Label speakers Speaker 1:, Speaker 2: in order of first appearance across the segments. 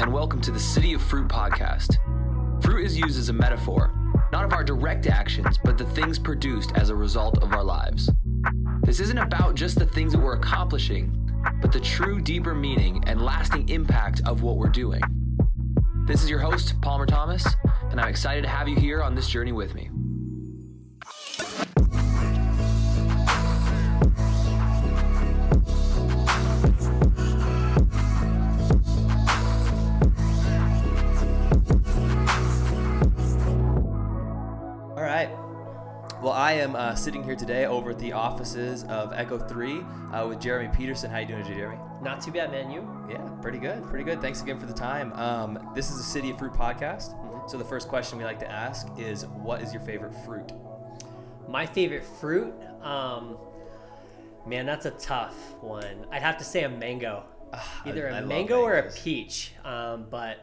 Speaker 1: and welcome to the City of Fruit podcast. Fruit is used as a metaphor, not of our direct actions, but the things produced as a result of our lives. This isn't about just the things that we're accomplishing, but the true, deeper meaning and lasting impact of what we're doing. This is your host, Palmer Thomas, and I'm excited to have you here on this journey with me.
Speaker 2: I am uh, sitting here today over at the offices of Echo Three uh, with Jeremy Peterson. How you doing, Jeremy?
Speaker 3: Not too bad, man. You?
Speaker 2: Yeah, pretty good, pretty good. Thanks again for the time. Um, this is a City of Fruit podcast. So the first question we like to ask is, what is your favorite fruit?
Speaker 3: My favorite fruit? Um, man, that's a tough one. I'd have to say a mango.
Speaker 2: I-
Speaker 3: Either a
Speaker 2: I
Speaker 3: mango or a peach. Um, but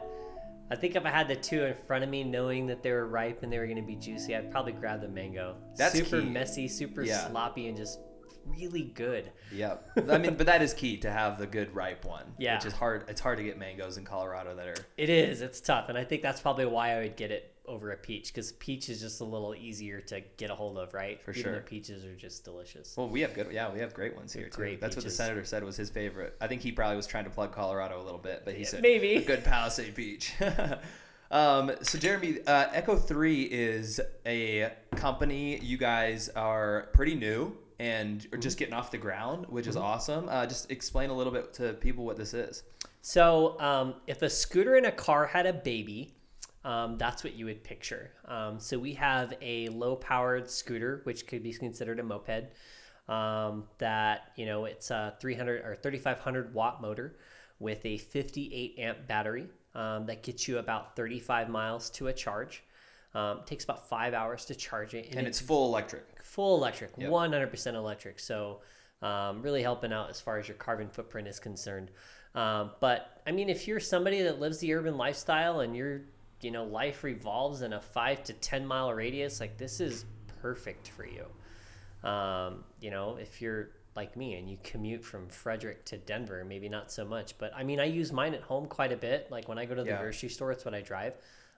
Speaker 3: I think if I had the two in front of me, knowing that they were ripe and they were going to be juicy, I'd probably grab the mango.
Speaker 2: That's
Speaker 3: super
Speaker 2: key.
Speaker 3: messy, super
Speaker 2: Yeah.
Speaker 3: sloppy, and just really good.
Speaker 2: Yep. I mean, but that is key to have the good ripe one.
Speaker 3: Yeah.
Speaker 2: Which is hard. It's hard to get mangoes in Colorado that are.
Speaker 3: It is. It's tough, and I think that's probably why I would get it over a peach because peach is just a little easier to get a hold of, right?
Speaker 2: For
Speaker 3: Even
Speaker 2: sure.
Speaker 3: peaches are just delicious.
Speaker 2: Well, we have good. Yeah, we have great ones here too.
Speaker 3: Great
Speaker 2: That's what the senator said was his favorite. I think he probably was trying to plug Colorado a little bit, but he
Speaker 3: Yeah,
Speaker 2: said
Speaker 3: maybe.
Speaker 2: a good Palisade peach. um, so Jeremy, uh, Echo Three is a company. You guys are pretty new and are
Speaker 3: Mm-hmm.
Speaker 2: just getting off the ground, which is awesome. Uh, just explain a little bit to people what this is.
Speaker 3: So, um, if a scooter and a car had a baby, um, that's what you would picture. Um, so, we have a low powered scooter, which could be considered a moped, um, that, you know, it's a 300 or 3500 watt motor with a 58 amp battery um, that gets you about 35 miles to a charge. Um, takes about five hours to charge it,
Speaker 2: And it's full electric.
Speaker 3: full electric,
Speaker 2: Yep.
Speaker 3: 100% electric. So, um, really helping out as far as your carbon footprint is concerned. Um, but I mean, if you're somebody that lives the urban lifestyle and your, you know, life revolves in a five to 10 mile radius, like this is perfect for you. Um, you know, if you're like me and you commute from Frederick to Denver, maybe not so much. But I mean, I use mine at home quite a bit. Like when I go to the
Speaker 2: Yeah.
Speaker 3: grocery store, it's what I drive.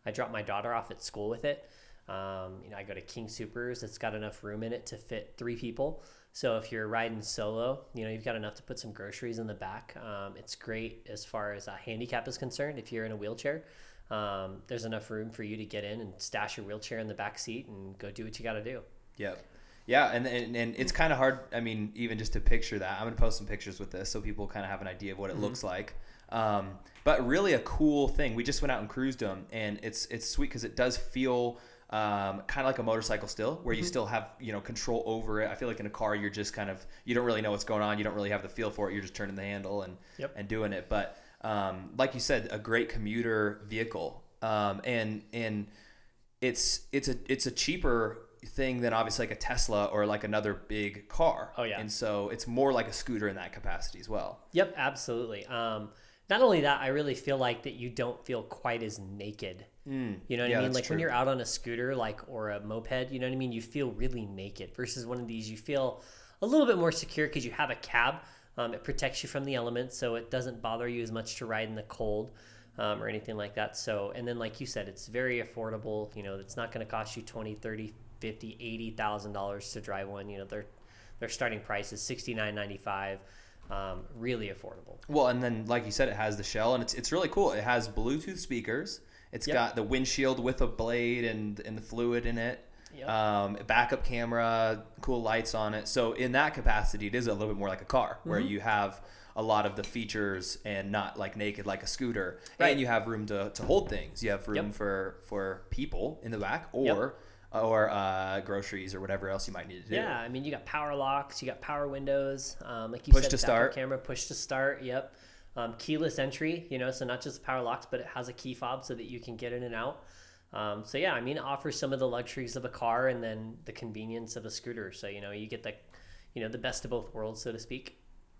Speaker 3: I drop my daughter off at school with it. Um, you know, I go to King Supers. It's got enough room in it to fit three people. So if you're riding solo, you know, you've got enough to put some groceries in the back. Um, it's great as far as a handicap is concerned. If you're in a wheelchair, um, there's enough room for you to get in and stash your wheelchair in the back seat and go do what you got to do.
Speaker 2: Yep. Yeah, and, and, and it's kind of hard. I mean, even just to picture that, I'm gonna post some pictures with this so people kind of have an idea of what it looks like. Um, but really, a cool thing. We just went out and cruised them, and it's it's sweet because it does feel um, kind of like a motorcycle still, where you still have you know control over it. I feel like in a car, you're just kind of you don't really know what's going on. You don't really have the feel for it. You're just turning the handle and
Speaker 3: Yep.
Speaker 2: and doing it. But um, like you said, a great commuter vehicle, um, and and it's it's a it's a cheaper thing than obviously like a Tesla or like another big car.
Speaker 3: Oh, yeah.
Speaker 2: And so it's more like a scooter in that capacity as well.
Speaker 3: Yep, absolutely. Um, not only that, I really feel like that you don't feel quite as naked. You know what
Speaker 2: Yeah,
Speaker 3: I mean? Like when you're out on a scooter, like or a moped, you know what I mean? You feel really naked. Versus one of these, you feel a little bit more secure because you have a cab. Um, it protects you from the elements, so it doesn't bother you as much to ride in the cold um, or anything like that. So, and then like you said, it's very affordable. You know, it's not going to cost you 20, 30, 50, 80,000 dollars to drive one. You know, their their starting price is 69.95. Um, really affordable.
Speaker 2: Well, and then like you said, it has the shell and it's it's really cool. It has Bluetooth speakers. It's
Speaker 3: Yep.
Speaker 2: got the windshield with a blade and and the fluid in it.
Speaker 3: Yep.
Speaker 2: Um, backup camera, cool lights on it. So in that capacity, it is a little bit more like a car, where
Speaker 3: Mm-hmm.
Speaker 2: you have a lot of the features and not like naked like a scooter.
Speaker 3: Right.
Speaker 2: And you have room to, to hold things. You have room
Speaker 3: Yep.
Speaker 2: for for people in the back or or uh, groceries or whatever else you might need to do.
Speaker 3: Yeah, I mean, you got power locks, you got power windows, um, like you
Speaker 2: Push
Speaker 3: said,
Speaker 2: to start.
Speaker 3: camera, push to start. Yep, um, keyless entry. You know, so not just power locks, but it has a key fob so that you can get in and out. Um, so yeah, I mean, it offers some of the luxuries of a car and then the convenience of a scooter. So you know, you get the, you know, the best of both worlds, so to speak.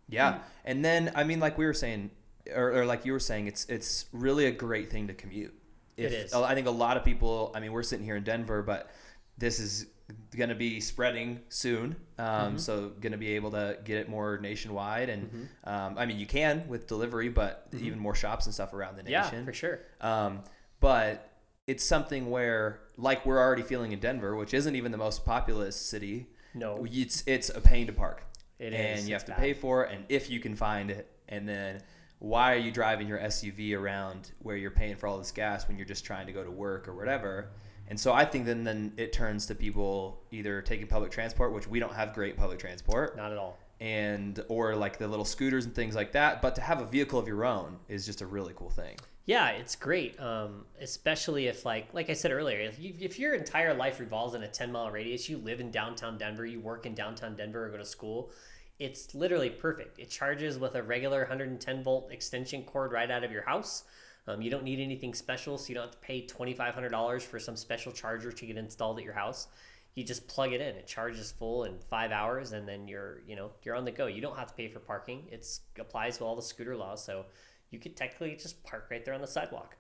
Speaker 2: Yeah, and then I mean, like we were saying, or, or like you were saying, it's it's really a great thing to commute.
Speaker 3: It is.
Speaker 2: I think a lot of people. I mean, we're sitting here in Denver, but this is going to be spreading soon. Um,
Speaker 3: Mm-hmm.
Speaker 2: So going to be able to get it more nationwide, and
Speaker 3: Mm-hmm.
Speaker 2: um, I mean you can with delivery, but even more shops and stuff around the nation.
Speaker 3: Yeah, for sure.
Speaker 2: Um, but it's something where, like we're already feeling in Denver, which isn't even the most populous city.
Speaker 3: No.
Speaker 2: it's it's a pain to park.
Speaker 3: It
Speaker 2: and
Speaker 3: is,
Speaker 2: you
Speaker 3: it's
Speaker 2: have to
Speaker 3: bad.
Speaker 2: pay for it, and if you can find it, and then why are you driving your SUV around where you're paying for all this gas when you're just trying to go to work or whatever? And so I think then then it turns to people either taking public transport, which we don't have great public transport,
Speaker 3: Not at all.
Speaker 2: and or like the little scooters and things like that. But to have a vehicle of your own is just a really cool thing.
Speaker 3: Yeah, it's great. Um, especially if like like I said earlier, if, you, if your entire life revolves in a 10 mile radius, you live in downtown Denver, you work in downtown Denver or go to school, it's literally perfect. It charges with a regular 110 volt extension cord right out of your house. Um, you don't need anything special, so you don't have to pay $2,500 for some special charger to get installed at your house. You just plug it in. It charges full in five hours, and then you're you know you're on the go. You don't have to pay for parking. It's applies to all the scooter laws, so you could technically just park right there on the sidewalk.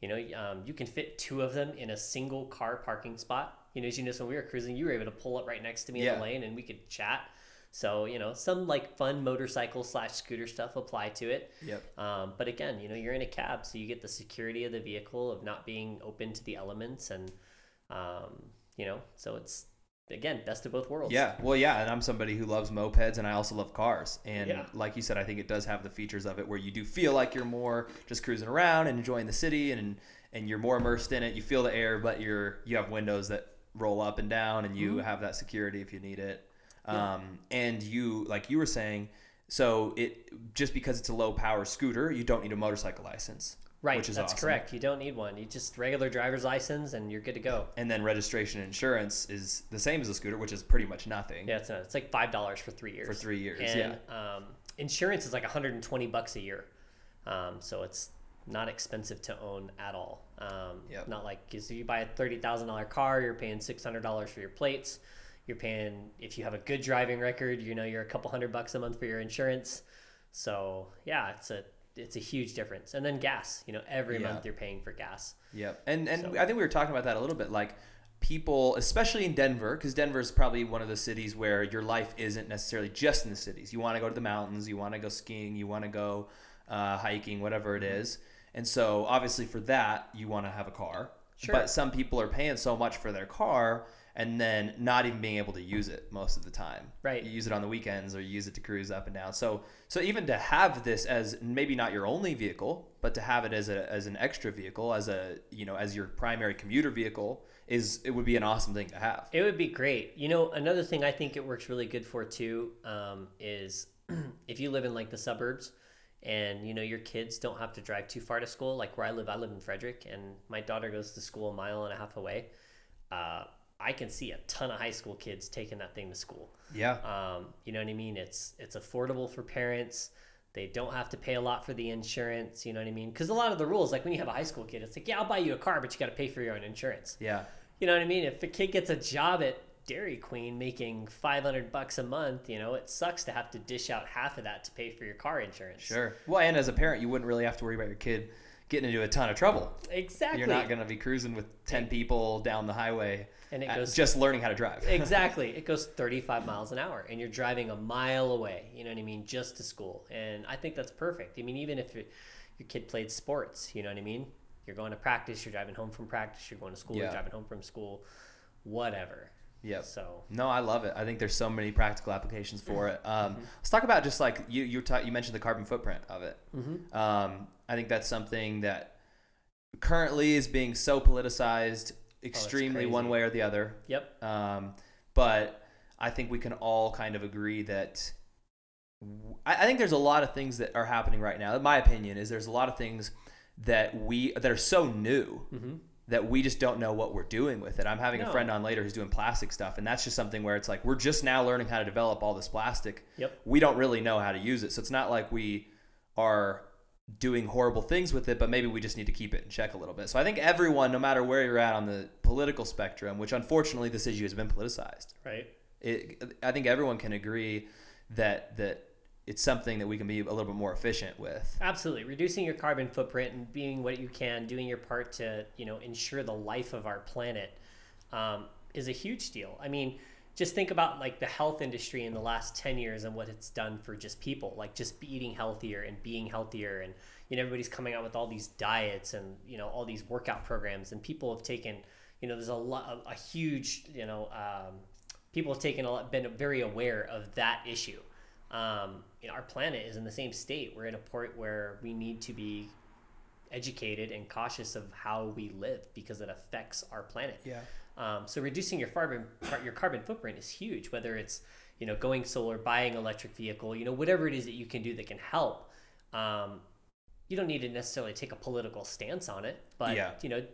Speaker 3: You know, um, you can fit two of them in a single car parking spot. You know, as you know, when we were cruising, you were able to pull up right next to me in
Speaker 2: Yeah.
Speaker 3: the lane, and we could chat. So you know, some like fun motorcycle slash scooter stuff apply to it.
Speaker 2: Yep.
Speaker 3: Um, but again, you know, you're in a cab, so you get the security of the vehicle of not being open to the elements, and um, you know, so it's again best of both worlds.
Speaker 2: Yeah, well, yeah, and I'm somebody who loves mopeds, and I also love cars. And
Speaker 3: Yeah.
Speaker 2: like you said, I think it does have the features of it where you do feel like you're more just cruising around and enjoying the city, and and you're more immersed in it. You feel the air, but you're you have windows that roll up and down, and you have that security if you need it. Um, and you, like you were saying, so it just because it's a low power scooter, you don't need a motorcycle license,
Speaker 3: right. That's
Speaker 2: awesome.
Speaker 3: correct. You don't need one. You just regular driver's license, and you're good to go.
Speaker 2: And then registration insurance is the same as a scooter, which is pretty much nothing.
Speaker 3: Yeah, it's not, it's like five dollars for three years.
Speaker 2: For three years,
Speaker 3: and, Um, insurance is like 120 bucks a year, um, so it's not expensive to own at all. Um,
Speaker 2: Yep.
Speaker 3: Not like because you buy a thirty thousand dollar car, you're paying six hundred dollars for your plates. You're paying if you have a good driving record, you know you're a couple hundred bucks a month for your insurance. So yeah, it's a it's a huge difference. And then gas, you know, every
Speaker 2: Yeah.
Speaker 3: month you're paying for gas.
Speaker 2: Yep. And and
Speaker 3: So-
Speaker 2: I think we were talking about that a little bit like people especially in Denver because Denver is probably one of the cities where your life isn't necessarily just in the cities. You want to go to the mountains, you want to go skiing, you want to go uh, hiking, whatever
Speaker 3: Mm-hmm.
Speaker 2: it is. And so obviously for that you want to have a car.
Speaker 3: Sure.
Speaker 2: But some people are paying so much for their car and then not even being able to use it most of the time.
Speaker 3: Right.
Speaker 2: You use it on the weekends or you use it to cruise up and down. So so even to have this as maybe not your only vehicle, but to have it as a as an extra vehicle, as a you know, as your primary commuter vehicle is it would be an awesome thing to have.
Speaker 3: It would be great. You know, another thing I think it works really good for too um, is if you live in like the suburbs and you know your kids don't have to drive too far to school. Like where I live, I live in Frederick, and my daughter goes to school a mile and a half away. Uh, I can see a ton of high school kids taking that thing to school.
Speaker 2: Yeah.
Speaker 3: Um, you know what I mean? It's it's affordable for parents. They don't have to pay a lot for the insurance. You know what I mean? Because a lot of the rules, like when you have a high school kid, it's like, yeah, I'll buy you a car, but you got to pay for your own insurance.
Speaker 2: Yeah.
Speaker 3: You know what I mean? If a kid gets a job at Dairy Queen making 500 bucks a month, you know, it sucks to have to dish out half of that to pay for your car insurance.
Speaker 2: Sure. Well, and as a parent, you wouldn't really have to worry about your kid getting into a ton of trouble.
Speaker 3: Exactly.
Speaker 2: You're not going to be cruising with 10 people down the highway
Speaker 3: And it goes-
Speaker 2: just learning how to drive.
Speaker 3: exactly. It goes 35 miles an hour and you're driving a mile away, you know what I mean, just to school. And I think that's perfect. I mean, even if your your kid played sports, you know what I mean? You're going to practice, you're driving home from practice, you're going to school,
Speaker 2: Yeah.
Speaker 3: you're driving home from school, whatever.
Speaker 2: Yep.
Speaker 3: So,
Speaker 2: No, I love it. I think there's so many practical applications for it. Um,
Speaker 3: Mm-hmm.
Speaker 2: Let's talk about just like you you ta- you mentioned the carbon footprint of it.
Speaker 3: Mm-hmm.
Speaker 2: Um, I think that's something that currently is being so politicized, extremely one
Speaker 3: Oh, crazy.
Speaker 2: way or the other.
Speaker 3: yep.
Speaker 2: Um, but I think we can all kind of agree that I, I think there's a lot of things that are happening right now. My opinion is there's a lot of things that we that are so new
Speaker 3: Mm-hmm.
Speaker 2: that we just don't know what we're doing with it. I'm having a friend on later who's doing plastic stuff, and that's just something where it's like we're just now learning how to develop all this plastic.
Speaker 3: Yep.
Speaker 2: We don't really know how to use it, so it's not like we are doing horrible things with it, but maybe we just need to keep it in check a little bit. So I think everyone, no matter where you're at on the political spectrum, which unfortunately this issue has been politicized,
Speaker 3: Right.
Speaker 2: it, I think everyone can agree that that it's something that we can be a little bit more efficient with.
Speaker 3: Absolutely, reducing your carbon footprint and being what you can, doing your part to you know ensure the life of our planet. Um, is a huge deal. I mean, just think about like the health industry in the last 10 years and what it's done for just people, like just eating healthier and being healthier. And, you know, everybody's coming out with all these diets and, you know, all these workout programs. And people have taken, you know, there's a lot, a, huge, you know, um, people have taken a lot, been very aware of that issue. Um, you know, our planet is in the same state. We're in a point where we need to be educated and cautious of how we live because it affects our planet.
Speaker 2: Yeah.
Speaker 3: Um, so reducing your carbon your carbon footprint is huge. Whether it's you know going solar, buying electric vehicle, you know whatever it is that you can do that can help. Um, you don't need to necessarily take a political stance on it, but
Speaker 2: Yeah.
Speaker 3: you know,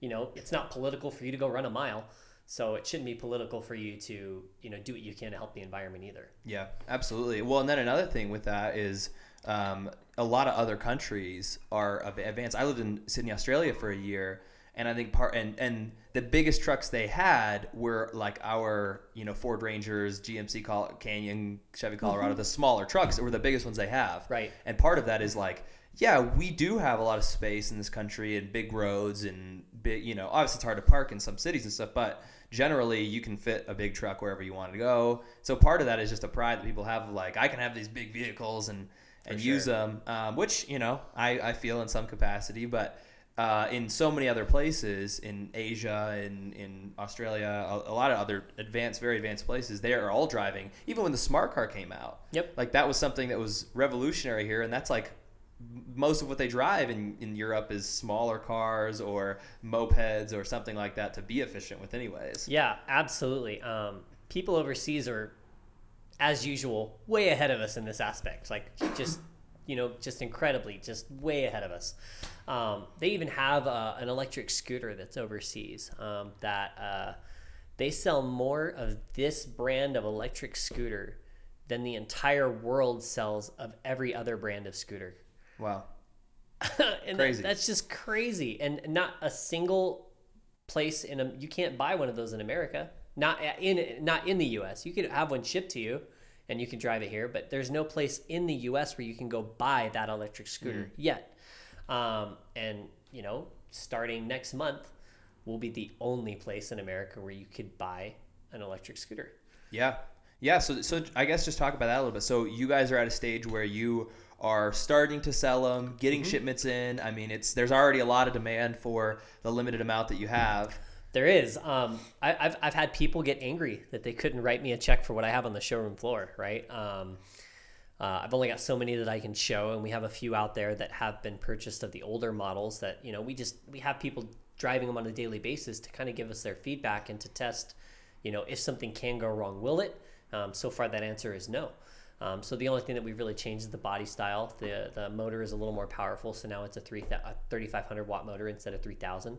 Speaker 3: you know it's not political for you to go run a mile. So it shouldn't be political for you to you know do what you can to help the environment either.
Speaker 2: Yeah, absolutely. Well, and then another thing with that is um, a lot of other countries are advanced. I lived in Sydney, Australia for a year, and I think part and and the biggest trucks they had were like our you know Ford Rangers, GMC Col- Canyon, Chevy Colorado, the smaller trucks were the biggest ones they have.
Speaker 3: Right.
Speaker 2: And part of that is like, yeah, we do have a lot of space in this country and big roads and big, you know, obviously it's hard to park in some cities and stuff, but generally you can fit a big truck wherever you want to go. So part of that is just a pride that people have, like, I can have these big vehicles and, and
Speaker 3: For
Speaker 2: use them, um, which, you know, I, I feel in some capacity, but uh, in so many other places in Asia in in Australia, a, a lot of other advanced, very advanced places, they are all driving. Even when the smart car came out,
Speaker 3: Yep.
Speaker 2: like that was something that was revolutionary here, and that's like most of what they drive in, in Europe is smaller cars or mopeds or something like that to be efficient with, anyways.
Speaker 3: Yeah, absolutely. Um, people overseas are, as usual, way ahead of us in this aspect. Like just, you know, just incredibly, just way ahead of us. Um, they even have uh, an electric scooter that's overseas um, that uh, they sell more of this brand of electric scooter than the entire world sells of every other brand of scooter.
Speaker 2: Wow.
Speaker 3: and
Speaker 2: Crazy.
Speaker 3: That, that's just crazy. And not a single place in a you can't buy one of those in America. Not in not in the U.S. You could have one shipped to you, and you can drive it here. But there's no place in the U.S. where you can go buy that electric scooter yet. Um, and you know, starting next month, will be the only place in America where you could buy an electric scooter.
Speaker 2: Yeah. Yeah. So, so I guess just talk about that a little bit. So you guys are at a stage where you are starting to sell them, getting shipments in. I mean, it's there's already a lot of demand for the limited amount that you have.
Speaker 3: There is. Um, I, I've, I've had people get angry that they couldn't write me a check for what I have on the showroom floor, right? Um, uh, I've only got so many that I can show, and we have a few out there that have been purchased of the older models that, you know, we just, we have people driving them on a daily basis to kind of give us their feedback and to test, you know, if something can go wrong, will it? Um, so far, that answer is no. Um, so the only thing that we've really changed is the body style. The the motor is a little more powerful, so now it's a three a 3,500 watt motor instead of 3,000.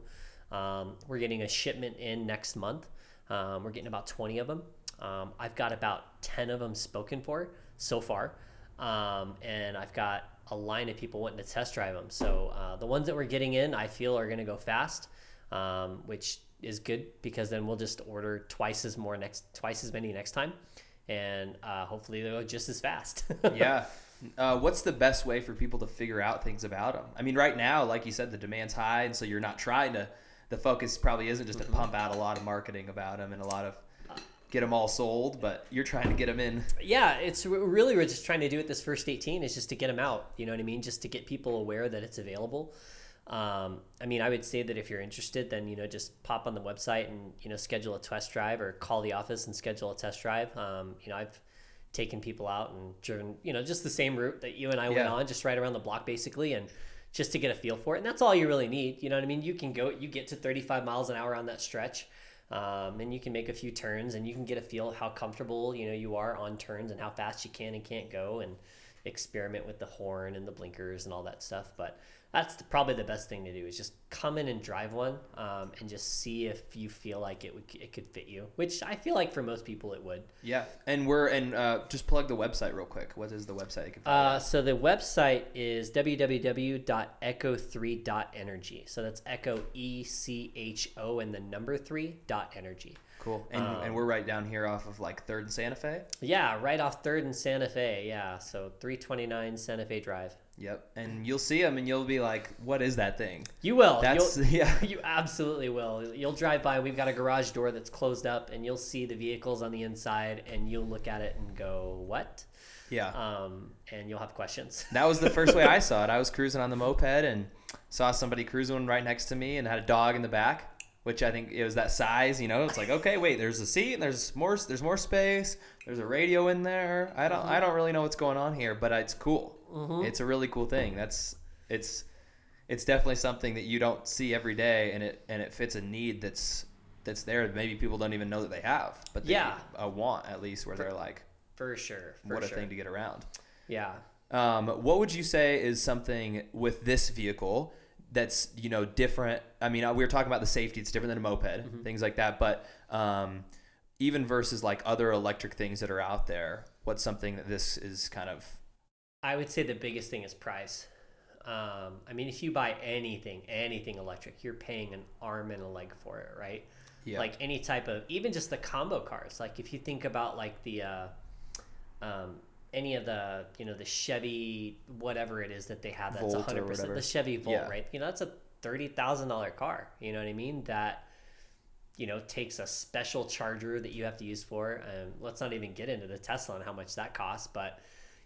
Speaker 3: Um, we're getting a shipment in next month. Um, we're getting about 20 of them. Um, I've got about 10 of them spoken for so far, um, and I've got a line of people wanting to test drive them. So uh, the ones that we're getting in, I feel are going to go fast, um, which is good because then we'll just order twice as more next twice as many next time, and uh, hopefully they'll go just as fast.
Speaker 2: yeah. Uh, what's the best way for people to figure out things about them? I mean, right now, like you said, the demand's high, and so you're not trying to. The focus probably isn't just to pump out a lot of marketing about them and a lot of get them all sold, but you're trying to get them in.
Speaker 3: yeah, it's really we're just trying to do it this first 18 is just to get them out. You know what I mean? Just to get people aware that it's available. Um, I mean, I would say that if you're interested, then you know just pop on the website and you know schedule a test drive or call the office and schedule a test drive. Um, you know, I've taken people out and driven you know just the same route that you and I went
Speaker 2: Yeah.
Speaker 3: on, just right around the block basically, and just to get a feel for it. And that's all you really need. You know what I mean? You can go, you get to 35 miles an hour on that stretch. Um, and you can make a few turns and you can get a feel how comfortable you know you are on turns and how fast you can and can't go and experiment with the horn and the blinkers and all that stuff but that's the, probably the best thing to do is just come in and drive one um, and just see if you feel like it would it could fit you which i feel like for most people it would
Speaker 2: Yeah, and we're and uh, just plug the website real quick. What is the website?
Speaker 3: Uh, so the website is www.echo3.energy. So that's echo e c h o and the number three dot energy.
Speaker 2: cool, and
Speaker 3: um,
Speaker 2: and we're right down here off of like Third and Santa Fe.
Speaker 3: Yeah, right off Third and Santa Fe. Yeah, so 329 Santa Fe Drive.
Speaker 2: Yep. And you'll see them and you'll be like, what is that thing?
Speaker 3: You will.
Speaker 2: That's
Speaker 3: You'll-
Speaker 2: yeah.
Speaker 3: You absolutely will. You'll drive by. We've got a garage door that's closed up, and you'll see the vehicles on the inside, and you'll look at it and go, "What?"
Speaker 2: Yeah.
Speaker 3: Um, and you'll have questions.
Speaker 2: That was the first way I saw it. I was cruising on the moped and saw somebody cruising right next to me and had a dog in the back, which I think it was that size. You know, it's like okay, wait, there's a seat and there's more, there's more space. There's a radio in there. I don't, I don't really know what's going on here, but it's cool. It's a really cool thing. That's it's, it's definitely something that you don't see every day, and it and it fits a need that's that's there. Maybe people don't even know that they have, but they
Speaker 3: Yeah.
Speaker 2: a want at least where they're like,
Speaker 3: For sure. For
Speaker 2: what a thing to get around.
Speaker 3: Yeah.
Speaker 2: Um, what would you say is something with this vehicle that's you know different? I mean, uh, we were talking about the safety; it's different than a moped,
Speaker 3: Mm-hmm.
Speaker 2: things like that. But um, even versus like other electric things that are out there, what's something that this is kind of?
Speaker 3: I would say the biggest thing is price. Um, I mean, if you buy anything, anything electric, you're paying an arm and a leg for it, right?
Speaker 2: Yeah.
Speaker 3: Like any type of, even just the combo cars. Like if you think about like the, uh, um, any of the, you know, the Chevy, whatever it is that they have, that's
Speaker 2: Volt
Speaker 3: 100%, the Chevy Volt,
Speaker 2: Yeah.
Speaker 3: right? You know, that's a $30,000 car. You know what I mean? That, you know, takes a special charger that you have to use for. Um, let's not even get into the Tesla and how much that costs, but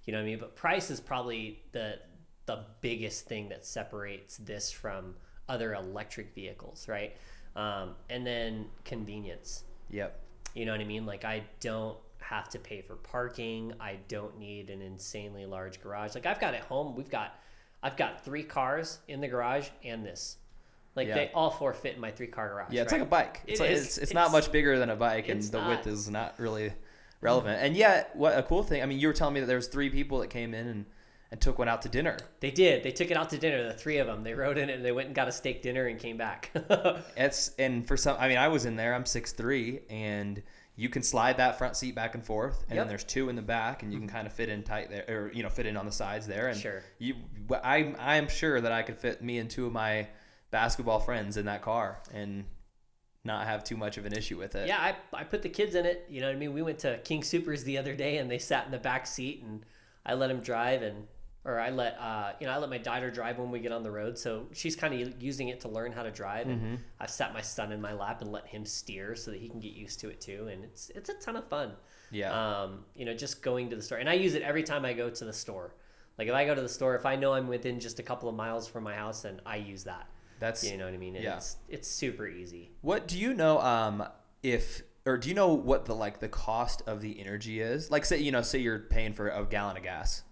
Speaker 3: you know what I mean. But price is probably the the biggest thing that separates this from other electric vehicles, right? Um, and then convenience.
Speaker 2: Yep.
Speaker 3: You know what I mean? Like I don't have to pay for parking. I don't need an insanely large garage. Like I've got at home, we've got I've got three cars in the garage and this. Like
Speaker 2: Yeah.
Speaker 3: they all four fit in my three car garage.
Speaker 2: Yeah, it's
Speaker 3: right?
Speaker 2: like a bike. It's
Speaker 3: It
Speaker 2: like,
Speaker 3: is.
Speaker 2: it's, it's not much bigger than a bike, and
Speaker 3: it's
Speaker 2: the width is not really relevant. And yet, what a cool thing! I mean, you were telling me that there was three people that came in and, and took one out to dinner.
Speaker 3: They did. They took it out to dinner. The three of them. They rode in it and they went and got a steak dinner and came back.
Speaker 2: It's and for some, I mean, I was in there. I'm six three, and you can slide that front seat back and forth, and
Speaker 3: Yep.
Speaker 2: then there's two in the back, and you can mm-hmm. kind of fit in tight there, or you know, fit in on the sides there. And
Speaker 3: Sure.
Speaker 2: you, I, I am sure that I could fit me and two of my basketball friends in that car and not have too much of an issue with it.
Speaker 3: yeah, I, I put the kids in it. You know what I mean? We went to King Supers the other day and they sat in the back seat and I let them drive and or I let uh, you know I let my daughter drive when we get on the road. So she's kind of using it to learn how to drive. And
Speaker 2: Mm-hmm.
Speaker 3: I've sat my son in my lap and let him steer so that he can get used to it too. And it's it's a ton of fun.
Speaker 2: Yeah.
Speaker 3: Um, you know, just going to the store, and I use it every time I go to the store. Like if I go to the store, if I know I'm within just a couple of miles from my house, then I use that.
Speaker 2: That's
Speaker 3: You know what I mean? And
Speaker 2: Yeah.
Speaker 3: It's it's super easy.
Speaker 2: What do you know? Um, if or do you know what the like the cost of the energy is? Like, say you know, say you're paying for a gallon of gas,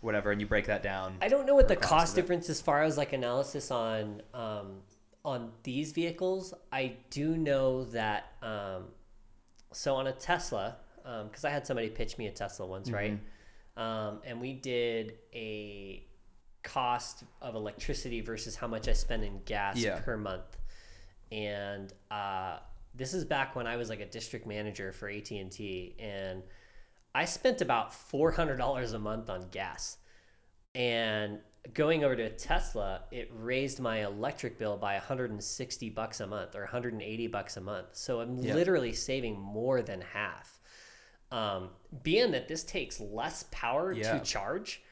Speaker 2: whatever, and you break that down.
Speaker 3: I don't know what the
Speaker 2: cost
Speaker 3: cost difference as far as like analysis on um, on these vehicles. I do know that um, so on a Tesla, because I had somebody pitch me a Tesla once, right? Um, and we did a cost of electricity versus how much I spend in gas
Speaker 2: Yeah.
Speaker 3: per month, and uh, this is back when I was like a district manager for AT and T, and I spent about four hundred dollars a month on gas. And going over to Tesla, it raised my electric bill by 160 bucks a month or 180 bucks a month. So I'm
Speaker 2: Yeah.
Speaker 3: literally saving more than half. Um, being that this takes less power
Speaker 2: Yeah.
Speaker 3: to charge,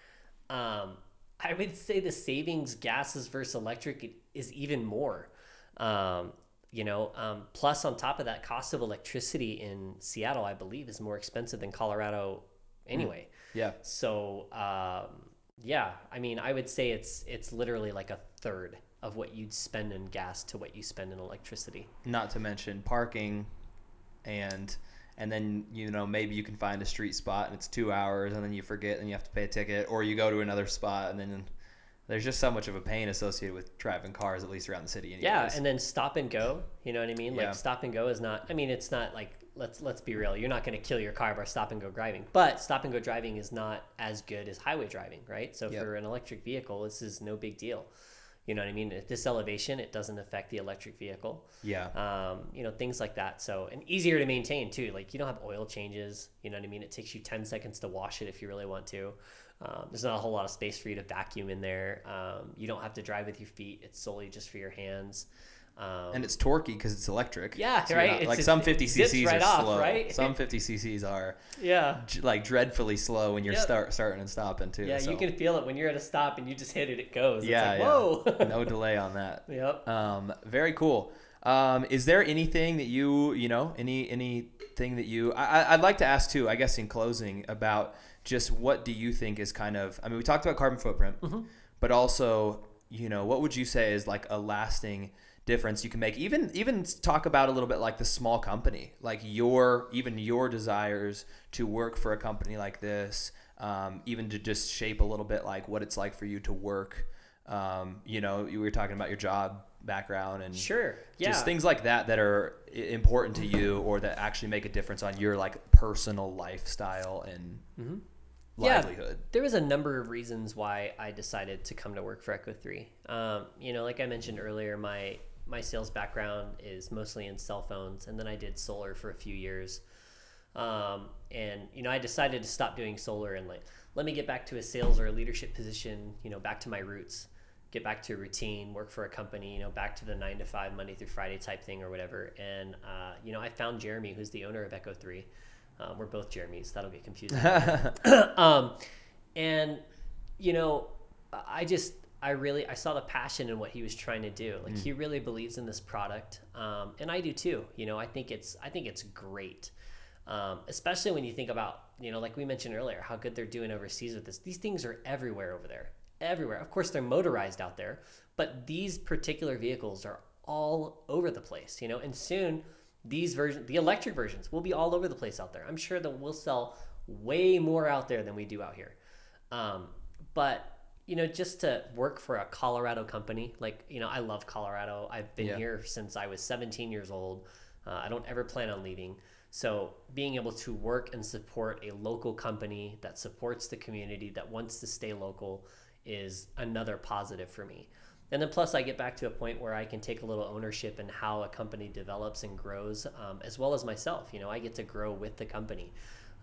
Speaker 3: um, I would say the savings gases versus electric is even more. Um, you know, um, plus on top of that, cost of electricity in Seattle, I believe, is more expensive than Colorado anyway.
Speaker 2: Yeah,
Speaker 3: So um, yeah, I mean, I would say it's it's literally like a third of what you'd spend in gas to what you spend in electricity.
Speaker 2: not to mention parking, and and then you know maybe you can find a street spot and it's two hours, and then you forget and you have to pay a ticket, or you go to another spot and then. There's just so much of a pain associated with driving cars, at least around the city. Anyways.
Speaker 3: Yeah, and then stop and go. You know what I mean? Like
Speaker 2: Yeah.
Speaker 3: stop and go is not. I mean, it's not like let's let's be real. You're not going to kill your car by stop and go driving, but stop and go driving is not as good as highway driving, right? So
Speaker 2: Yep.
Speaker 3: for an electric vehicle, this is no big deal. You know what I mean? At this elevation, it doesn't affect the electric vehicle.
Speaker 2: yeah,
Speaker 3: um, you know things like that. So and easier to maintain too. Like you don't have oil changes. You know what i mean? It takes you 10 seconds to wash it if you really want to. Um, there's not a whole lot of space for you to vacuum in there. Um, you don't have to drive with your feet. It's solely just for your hands Um,
Speaker 2: and it's torquey because it's electric.
Speaker 3: Yeah,
Speaker 2: you're
Speaker 3: right?
Speaker 2: not- like some 50 cc's
Speaker 3: right
Speaker 2: are
Speaker 3: off,
Speaker 2: slow.
Speaker 3: right?
Speaker 2: Some 50 cc's are
Speaker 3: yeah.
Speaker 2: j- like dreadfully slow when you're
Speaker 3: Yep.
Speaker 2: start starting and stopping too.
Speaker 3: Yeah,
Speaker 2: so-
Speaker 3: you can feel it when you're at a stop and you just hit it, it goes.
Speaker 2: Yeah,
Speaker 3: it's
Speaker 2: yeah.
Speaker 3: like, whoa.
Speaker 2: no delay on that.
Speaker 3: yep.
Speaker 2: Um, very cool. Um, is there anything that you, you know, any anything that you? I, I- I'd like to ask too. I guess in closing about just what do you think is kind of? I mean, we talked about carbon footprint,
Speaker 3: Mm-hmm.
Speaker 2: but also, you know, what would you say is like a lasting difference you can make? Even even talk about a little bit like the small company, like your even your desires to work for a company like this, um, even to just shape a little bit like what it's like for you to work. Um, you know, you were talking about your job background and
Speaker 3: Sure. Yeah.
Speaker 2: just things like that that are important to you or that actually make a difference on your like personal lifestyle and livelihood.
Speaker 3: There was a number of reasons why I decided to come to work for Echo Three. Um, you know, like I mentioned earlier, my my sales background is mostly in cell phones, and then I did solar for a few years. Um, and you know, I decided to stop doing solar and like let me get back to a sales or a leadership position. You know, back to my roots, get back to a routine, work for a company. You know, back to the nine to five, Monday through Friday type thing or whatever. And uh, you know, I found Jeremy, who's the owner of Echo Three. Um, we're both Jeremys. That'll get confusing. um, and you know, I just I really I saw the passion in what he was trying to do. Like he really believes in this product, um, and I do too. You know, I think it's I think it's great, um, especially when you think about you know, like we mentioned earlier, how good they're doing overseas with this. These things are everywhere over there, everywhere. Of course, they're motorized out there, but these particular vehicles are all over the place. You know, and soon these versions, the electric versions, will be all over the place out there. I'm sure that we'll sell way more out there than we do out here. Um, but you know, just to work for a Colorado company, like you know, I love Colorado. I've been
Speaker 2: Yeah.
Speaker 3: here since I was 17 years old. Uh, I don't ever plan on leaving. So being able to work and support a local company that supports the community that wants to stay local is another positive for me. And then plus, I get back to a point where I can take a little ownership in how a company develops and grows, um, as well as myself. You know, I get to grow with the company,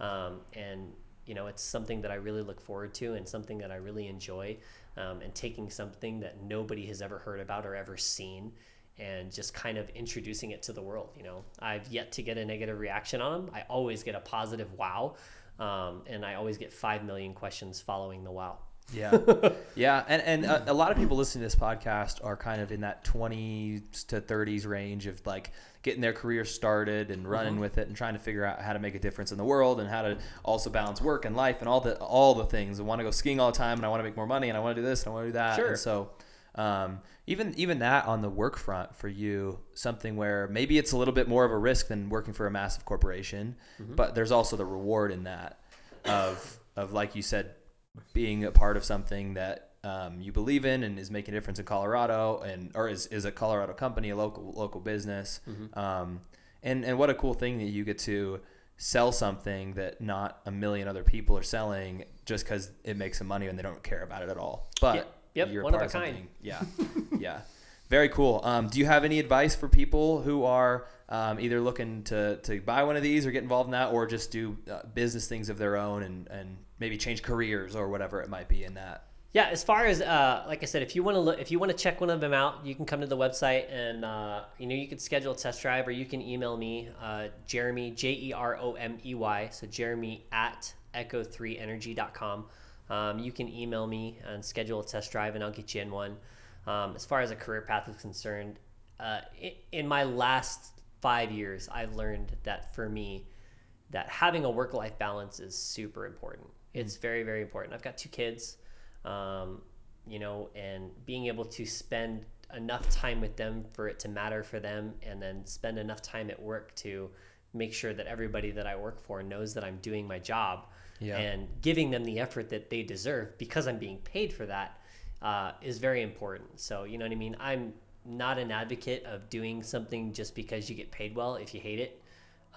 Speaker 3: um, and you know, it's something that I really look forward to and something that I really enjoy. Um, and taking something that nobody has ever heard about or ever seen, and just kind of introducing it to the world. You know, I've yet to get a negative reaction on them. I always get a positive wow, um, and I always get five million questions following the wow.
Speaker 2: Yeah, yeah, and and a, a lot of people listening to this podcast are kind of in that 20s to 30s range of like getting their career started and running mm-hmm. with it and trying to figure out how to make a difference in the world and how to also balance work and life and all the all the things. I want to go skiing all the time and I want to make more money and I want to do this and I want to do that.
Speaker 3: Sure.
Speaker 2: And so um, even even that on the work front for you, something where maybe it's a little bit more of a risk than working for a massive corporation, mm-hmm. but there's also the reward in that of of like you said, being a part of something that um, you believe in and is making a difference in Colorado and or is, is a Colorado company, a local local business. Um, and and what a cool thing that you get to sell something that not a million other people are selling just because it makes them money and they don't care about it at all. But
Speaker 3: Yep. Yep,
Speaker 2: you're
Speaker 3: one of a kind.
Speaker 2: something- Yeah, yeah. Very cool. Um, do you have any advice for people who are um, either looking to, to buy one of these or get involved in that, or just do uh, business things of their own and, and maybe change careers or whatever it might be in that?
Speaker 3: Yeah, as far as uh, like I said, if you want to look, if you want to check one of them out, you can come to the website and uh, you know you can schedule a test drive, or you can email me, uh, Jeromey J E R O M E Y, so Jeromey at echo3energy.com. Um, you can email me and schedule a test drive, and I'll get you in one. Um, as far as a career path is concerned, uh, in, my last five years, I've learned that for me, that having a work life balance is super important. It's very, very important. I've got two kids, um, you know, and being able to spend enough time with them for it to matter for them, and then spend enough time at work to make sure that everybody that I work for knows that I'm doing my job
Speaker 2: Yeah.
Speaker 3: and giving them the effort that they deserve because I'm being paid for that uh, is very important. So, you know what I mean? I'm not an advocate of doing something just because you get paid well if you hate it,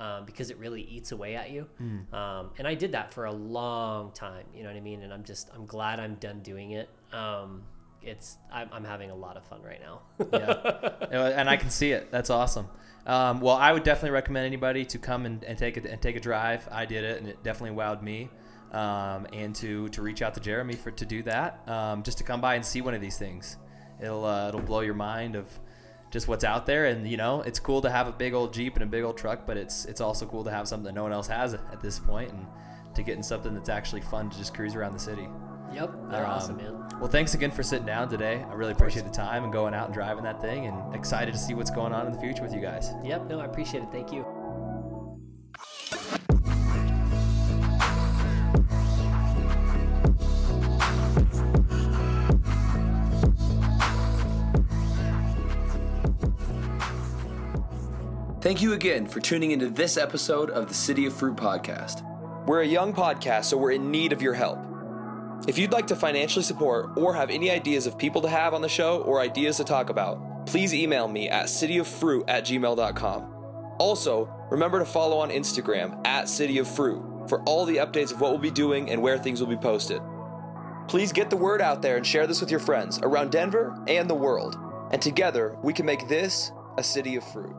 Speaker 3: um, because it really eats away at you. Um, and I did that for a long time, you know what I mean? And I'm just, I'm glad I'm done doing it. Um, it's, I'm, I'm having a lot of fun right now.
Speaker 2: yeah, and I can see it. That's awesome. Um, well, I would definitely recommend anybody to come and, and take a and take a drive. I did it, and it definitely wowed me. Um, and to to reach out to Jeremy for to do that, um, just to come by and see one of these things. It'll uh, it'll blow your mind of just what's out there. And you know, it's cool to have a big old Jeep and a big old truck, but it's it's also cool to have something that no one else has at this point, and to get in something that's actually fun to just cruise around the city.
Speaker 3: Yep, they're
Speaker 2: Um,
Speaker 3: awesome, man.
Speaker 2: Well, thanks again for sitting down today. I really appreciate the time and going out and driving that thing, and excited to see what's going on in the future with you guys.
Speaker 3: Yep, no, I appreciate it. Thank you.
Speaker 1: Thank you again for tuning into this episode of the City of Fruit podcast.
Speaker 4: We're a young podcast, so we're in need of your help. If you'd like to financially support or have any ideas of people to have on the show or ideas to talk about, please email me at cityoffruit at gmail.com. Also, remember to follow on Instagram at City of Fruit for all the updates of what we'll be doing and where things will be posted. Please get the word out there and share this with your friends around Denver and the world. And together, we can make this a city of fruit.